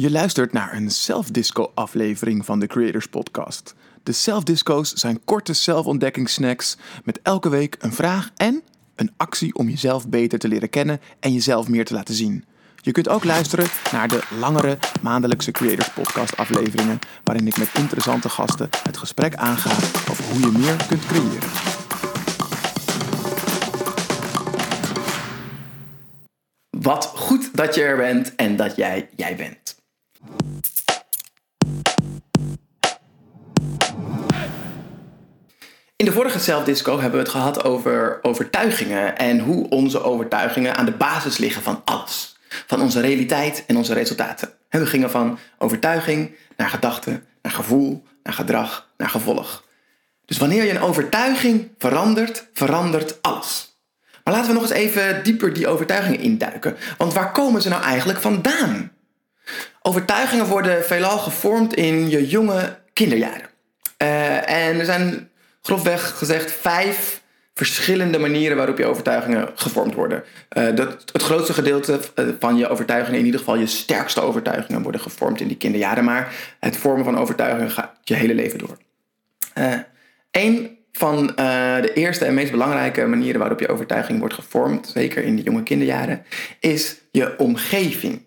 Je luistert naar een self-disco-aflevering van de Creators Podcast. De self-disco's zijn korte zelfontdekkingssnacks met elke week een vraag en een actie om jezelf beter te leren kennen en jezelf meer te laten zien. Je kunt ook luisteren naar de langere maandelijkse Creators Podcast afleveringen, waarin ik met interessante gasten het gesprek aanga over hoe je meer kunt creëren. Wat goed dat je er bent en dat jij jij bent. In de vorige Self-Disco hebben we het gehad over overtuigingen en hoe onze overtuigingen aan de basis liggen van alles. Van onze realiteit en onze resultaten. En we gingen van overtuiging naar gedachte, naar gevoel, naar gedrag, naar gevolg. Dus wanneer je een overtuiging verandert, verandert alles. Maar laten we nog eens even dieper die overtuigingen induiken. Want waar komen ze nou eigenlijk vandaan? Overtuigingen worden veelal gevormd in je jonge kinderjaren. Uh, en er zijn grofweg gezegd vijf verschillende manieren waarop je overtuigingen gevormd worden. Uh, dat, het grootste gedeelte eh, van je overtuigingen, in ieder geval je sterkste overtuigingen, worden gevormd in die kinderjaren. Maar het vormen van overtuigingen gaat je hele leven door. Een van de eerste en meest belangrijke manieren waarop je overtuiging wordt gevormd, zeker in de jonge kinderjaren, is je omgeving.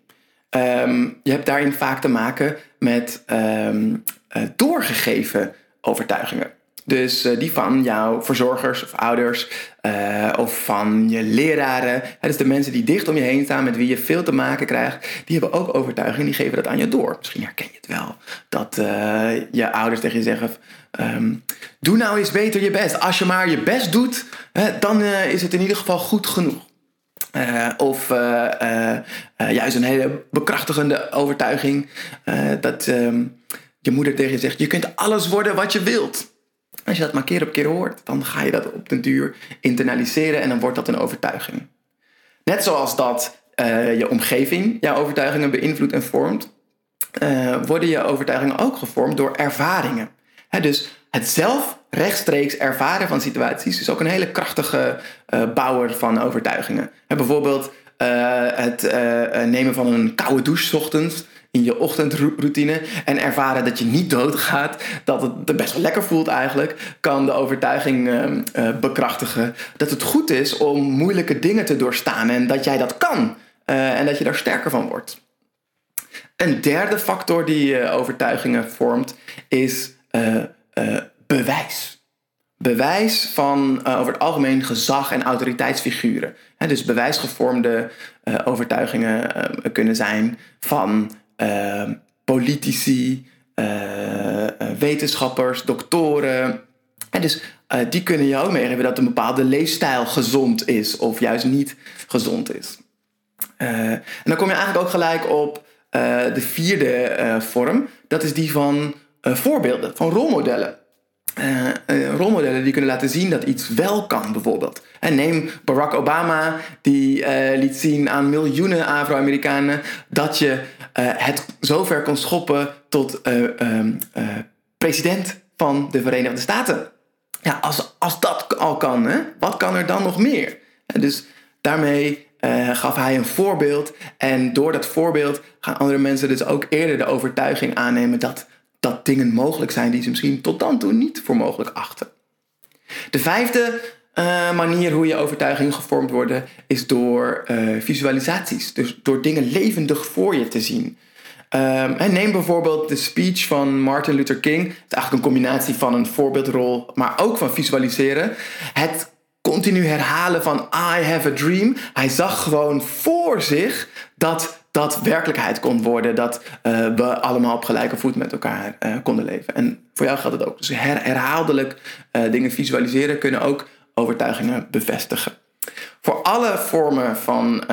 Um, je hebt daarin vaak te maken met um, uh, doorgegeven overtuigingen. Dus uh, die van jouw verzorgers of ouders uh, of van je leraren. dus de mensen die dicht om je heen staan, met wie je veel te maken krijgt, die hebben ook overtuigingen, die geven dat aan je door. Misschien herken je het wel, dat je ouders tegen je zeggen, um, doe nou eens beter je best. Als je maar je best doet, dan is het in ieder geval goed genoeg. Uh, of uh, uh, juist een hele bekrachtigende overtuiging dat um, je moeder tegen je zegt: Je kunt alles worden wat je wilt. Als je dat maar keer op keer hoort, dan ga je dat op den duur internaliseren en dan wordt dat een overtuiging. Net zoals dat je omgeving jouw overtuigingen beïnvloedt en vormt, worden je overtuigingen ook gevormd door ervaringen. Dus het zelf rechtstreeks ervaren van situaties is ook een hele krachtige uh, bouwer van overtuigingen. En bijvoorbeeld uh, het uh, nemen van een koude douche ochtends in je ochtendroutine en ervaren dat je niet doodgaat, dat het best wel lekker voelt eigenlijk, kan de overtuiging bekrachtigen dat het goed is om moeilijke dingen te doorstaan en dat jij dat kan en dat je daar sterker van wordt. Een derde factor die overtuigingen vormt is bewijs. Bewijs van uh, over het algemeen gezag en autoriteitsfiguren. Dus bewijsgevormde uh, overtuigingen uh, kunnen zijn van politici, wetenschappers, doktoren. En dus die kunnen je ook meegeven dat een bepaalde leefstijl gezond is of juist niet gezond is. en dan kom je eigenlijk ook gelijk op de vierde vorm. Dat is die van voorbeelden, van rolmodellen uh, rolmodellen die kunnen laten zien dat iets wel kan, bijvoorbeeld. En neem Barack Obama, die uh, liet zien aan miljoenen Afro-Amerikanen dat je het zover kon schoppen tot ehm, president van de Verenigde Staten. Ja, als, als dat al kan, hè, wat kan er dan nog meer? dus daarmee gaf hij een voorbeeld. En door dat voorbeeld gaan andere mensen dus ook eerder de overtuiging aannemen dat dat dingen mogelijk zijn die ze misschien tot dan toe niet voor mogelijk achten. De vijfde uh, manier hoe je overtuigingen gevormd worden is door uh, visualisaties. Dus door dingen levendig voor je te zien. En neem bijvoorbeeld de speech van Martin Luther King. Het is eigenlijk een combinatie van een voorbeeldrol, maar ook van visualiseren. Het continu herhalen van I have a dream. Hij zag gewoon voor zich dat dat werkelijkheid kon worden. Dat uh, we allemaal op gelijke voet met elkaar uh, konden leven. En voor jou geldt het ook. Dus her herhaaldelijk uh, dingen visualiseren kunnen ook overtuigingen bevestigen. Voor alle vormen van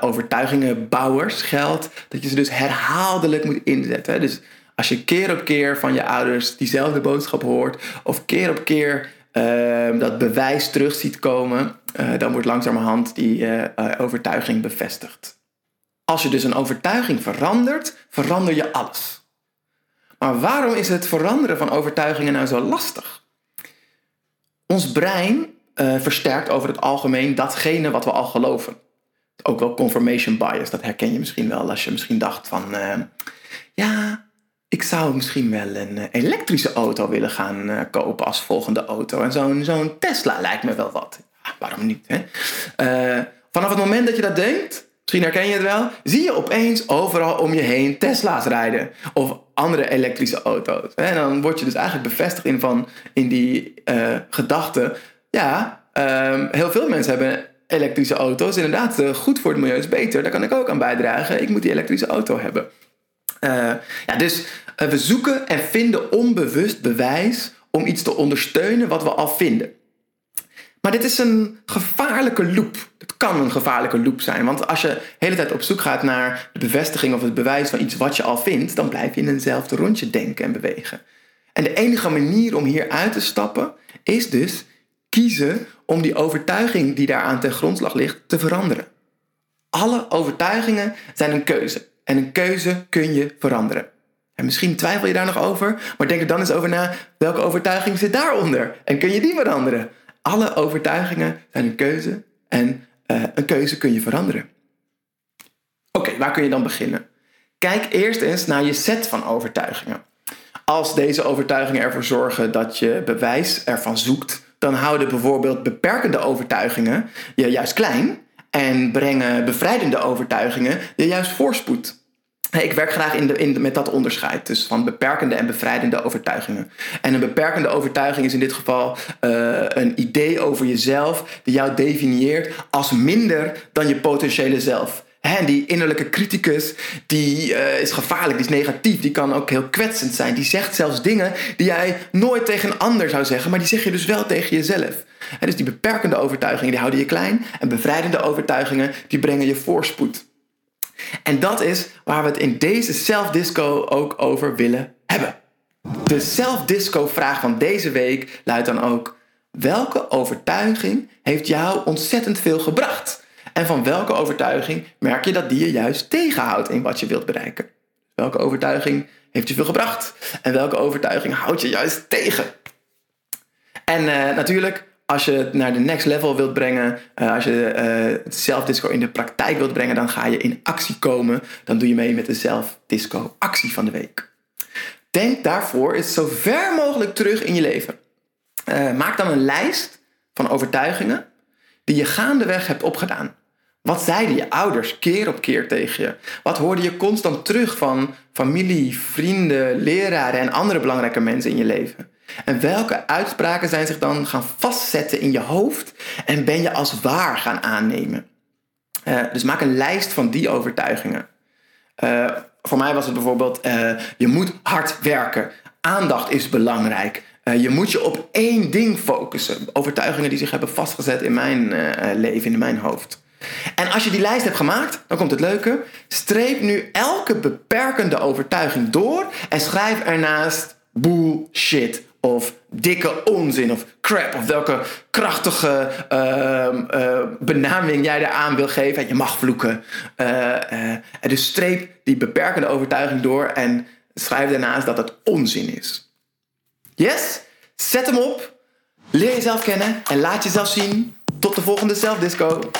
overtuigingenbouwers geldt dat je ze dus herhaaldelijk moet inzetten. Dus als je keer op keer van je ouders diezelfde boodschap hoort, of keer op keer dat bewijs terug ziet komen, dan wordt langzamerhand die overtuiging bevestigd. Als je dus een overtuiging verandert, verander je alles. Maar waarom is het veranderen van overtuigingen nou zo lastig? Ons brein uh, versterkt over het algemeen datgene wat we al geloven. Ook wel confirmation bias, dat herken je misschien wel als je misschien dacht van... Uh, ja, ik zou misschien wel een eh, elektrische auto willen gaan kopen als volgende auto. En zo'n zo'n Tesla lijkt me wel wat. waarom niet? Hè? Vanaf het moment dat je dat denkt, misschien herken je het wel, zie je opeens overal om je heen Tesla's rijden. Of andere elektrische auto's. En dan word je dus eigenlijk bevestigd in, van, in die gedachte. Ja, um, heel veel mensen hebben elektrische auto's. Inderdaad, goed voor het milieu is beter. Daar kan ik ook aan bijdragen. Ik moet die elektrische auto hebben. Uh, ja, dus uh, we zoeken en vinden onbewust bewijs om iets te ondersteunen wat we al vinden. Maar dit is een gevaarlijke loop. Het kan een gevaarlijke loop zijn. Want als je de hele tijd op zoek gaat naar de bevestiging of het bewijs van iets wat je al vindt, dan blijf je in eenzelfde rondje denken en bewegen. En de enige manier om hier uit te stappen is dus kiezen om die overtuiging die daaraan ten grondslag ligt te veranderen. Alle overtuigingen zijn een keuze. En een keuze kun je veranderen. En misschien twijfel je daar nog over, maar denk er dan eens over na welke overtuiging zit daaronder en kun je die veranderen. Alle overtuigingen zijn een keuze en uh, een keuze kun je veranderen. Oké, waar kun je dan beginnen? Kijk eerst eens naar je set van overtuigingen. Als deze overtuigingen ervoor zorgen dat je bewijs ervan zoekt, dan houden bijvoorbeeld beperkende overtuigingen je juist klein en brengen bevrijdende overtuigingen je juist voorspoed. Ik werk graag in de, in met dat onderscheid, dus van beperkende en bevrijdende overtuigingen. En een beperkende overtuiging is in dit geval uh, een idee over jezelf die jou definieert als minder dan je potentiële zelf. En die innerlijke criticus, die uh, is gevaarlijk, die is negatief, die kan ook heel kwetsend zijn. Die zegt zelfs dingen die jij nooit tegen een ander zou zeggen, maar die zeg je dus wel tegen jezelf. Dus die beperkende overtuigingen die houden je klein en bevrijdende overtuigingen die brengen je voorspoed. En dat is waar we het in deze self-disco ook over willen hebben. De self-disco vraag van deze week luidt dan ook: welke overtuiging heeft jou ontzettend veel gebracht? En van welke overtuiging merk je dat die je juist tegenhoudt in wat je wilt bereiken? Welke overtuiging heeft je veel gebracht? En welke overtuiging houdt je juist tegen? En uh, natuurlijk, als je het naar de next level wilt brengen, uh, als je uh, zelfdisco in de praktijk wilt brengen, dan ga je in actie komen. Dan doe je mee met de zelfdisco actie van de week. Denk daarvoor eens zo ver mogelijk terug in je leven. Uh, maak dan een lijst van overtuigingen die je gaandeweg hebt opgedaan. Wat zeiden je ouders keer op keer tegen je? Wat hoorde je constant terug van familie, vrienden, leraren en andere belangrijke mensen in je leven? En welke uitspraken zijn zich dan gaan vastzetten in je hoofd en ben je als waar gaan aannemen? Uh, dus maak een lijst van die overtuigingen. Uh, voor mij was het bijvoorbeeld: uh, je moet hard werken. Aandacht is belangrijk. je moet je op één ding focussen. Overtuigingen die zich hebben vastgezet in mijn leven, in mijn hoofd. En als je die lijst hebt gemaakt, dan komt het leuke. Streep nu elke beperkende overtuiging door en schrijf ernaast bullshit of dikke onzin of crap of welke krachtige uh, benaming jij eraan wil geven. Je mag vloeken. Uh, dus streep die beperkende overtuiging door en schrijf daarnaast dat het onzin is. Yes? Zet hem op, leer jezelf kennen en laat jezelf zien. Tot de volgende zelfdisco.